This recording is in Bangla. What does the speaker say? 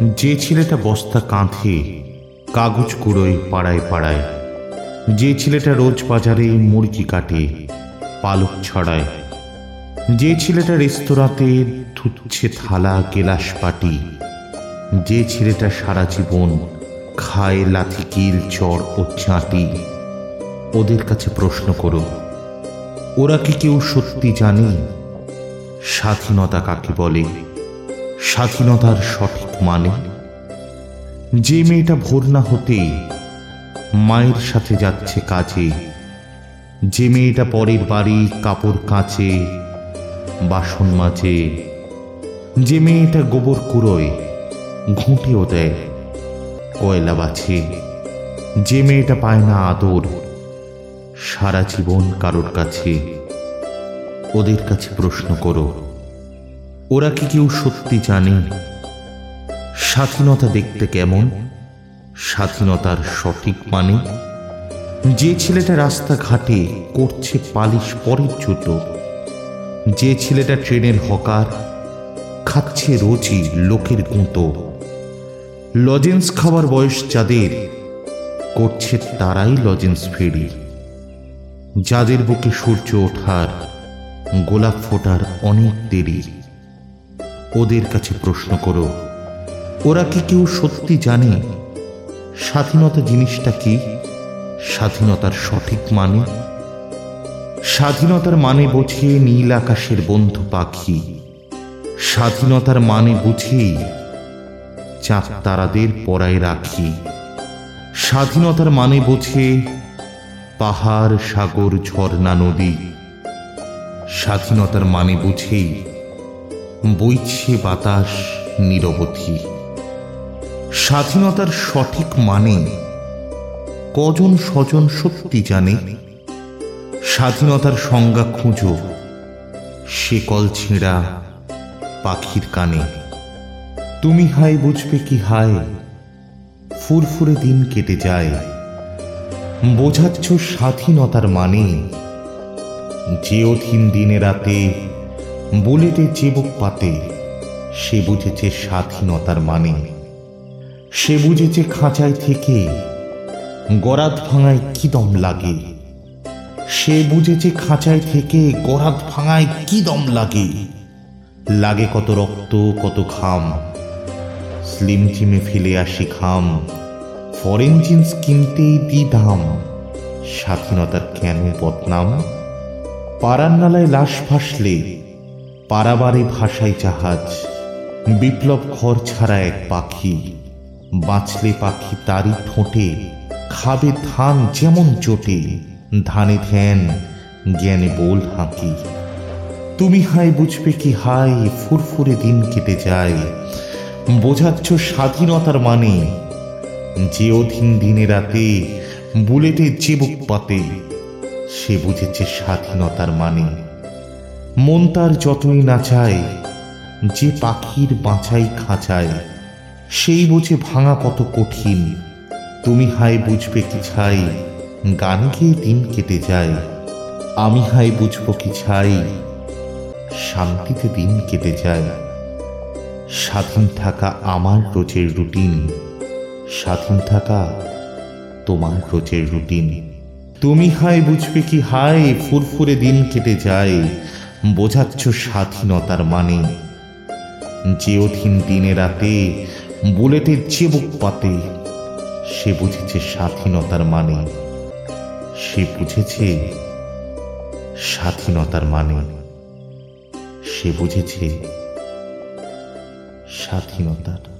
যে ছেলেটা বস্তা কাঁধে, কাগজ কুড়োয় পাড়ায় পাড়ায়, যে ছেলেটা রোজ বাজারে মুরগি কাটে, পালক ছড়ায়, যে ছেলেটা রেস্তোরাঁতে ধুচ্ছে থালা গেলাস পাটি যে ছেলেটা সারা জীবন খায় লাথি কিল চড় ও চাঁটি, ওদের কাছে প্রশ্ন করো, ওরা কি কেউ সত্যি জানে? স্বাধীনতা কাকে বলে? স্বাধীনতার সঠিক মানে? যে মেয়েটা ভোর না হতেই মায়ের সাথে যাচ্ছে কাজে, যে মেয়েটা পরের বাড়ি কাপড় কাচে, বাসন মাজে, যে মেয়েটা গোবর কুড়োয়, ঘুঁটেও দেয়, কয়লা বাছে, যে মেয়েটা পায় না আদর, সারা জীবন কারোর কাছে, ওদের কাছে প্রশ্ন করো। ওরা কি কেউ সত্যি জানে? স্বাধীনতা দেখতে কেমন? স্বাধীনতার সঠিক মানে? যে ছেলেটা রাস্তাঘাটে করছে পালিশ পরের জুতো, যে ছেলেটা ট্রেনের হকার, খাচ্ছে রোজই লোকের গুঁতো। লজেন্স খাওয়ার বয়স যাদের, করছে তারাই লজেন্স ফেরি। যাদের বুকে সূর্য ওঠার, গোলাপ ফোটার অনেক দেরি। ওদের কাছে প্রশ্ন করো, ওরা কি কেউ সত্যি জানে স্বাধীনতা জিনিসটা কি? স্বাধীনতার সঠিক মানে? স্বাধীনতার মানে বোঝে নীল আকাশের বন্ধু পাখি। স্বাধীনতার মানে বুঝেই চাঁদ তারাদের পরায় রাখি। স্বাধীনতার মানে বোঝে পাহাড়, সাগর, ঝর্ণা, নদী। স্বাধীনতার মানে বুঝেই বইছে বাতাস নিরবধি। স্বাধীনতার সঠিক মানে কজন স্বজন সত্যি জানে? স্বাধীনতার সংজ্ঞা খুঁজো, সে কল ছেঁড়া পাখির কানে। তুমি হায় বুঝবে কি হায়, ফুরফুরে দিন কেটে যায়। বোঝাচ্ছ স্বাধীনতার মানে যে অধীন দিনে রাতে বুলেটে চেবুক পাতে, সে বুঝেছে স্বাধীনতার মানে। সে বুঝেছে খাঁচায় থেকে গরাত ভাঙায় কি দম লাগে। সে বুঝেছে খাঁচায় থেকে গরাত ভাঙায় কি দম লাগে। লাগে কত রক্ত, কত ঘাম। স্লিম জিমে ফেলে আসি ঘাম। ফরেন জিন্স কিনতেই দি দাম। স্বাধীনতার কেন বদনাম? পাড়ার নালায় লাশ ভাসলে পারাবারে ভাষায় জাহাজ, বিপ্লব ঘর ছাড়া এক পাখি, বাঁচলে পাখি তারই ঠোঁটে, খাবে ধান যেমন চোটে ধানে ধ্যান, জ্ঞানে বোল হাঁকি। তুমি হায় বুঝবে কি হায়, ফুরফুরে দিন কেটে যায়। বোঝাচ্ছ স্বাধীনতার মানে যে অধীন দিনে রাতে, বুলেটে যে বুক পাতে, সে বুঝেছে স্বাধীনতার মানে। মন তার যতই না চায়, যে পাখির বাঁচাই খাঁচায়, সেই বুঝে ভাঙা কত কঠিন। তুমি হায় বুঝবে কি ছাই, গান গিয়ে দিন কেটে যায়। আমি হায় বুঝব কি ছাই, শান্তিতে দিন কেটে যায়। স্বাধীন থাকা আমার রোজের রুটিন, স্বাধীন থাকা তোমার রোজের রুটিন। তুমি হায় বুঝবে কি হায়, ফুরফুরে দিন কেটে যায়। বোঝাচ্ছ স্বাধীনতার মানে। যে অধীন দিনে রাতে বুলেটের চেবুক পাতে, সে বুঝেছে স্বাধীনতার মানে। সে বুঝেছে স্বাধীনতার মানে। সে বুঝেছে স্বাধীনতার।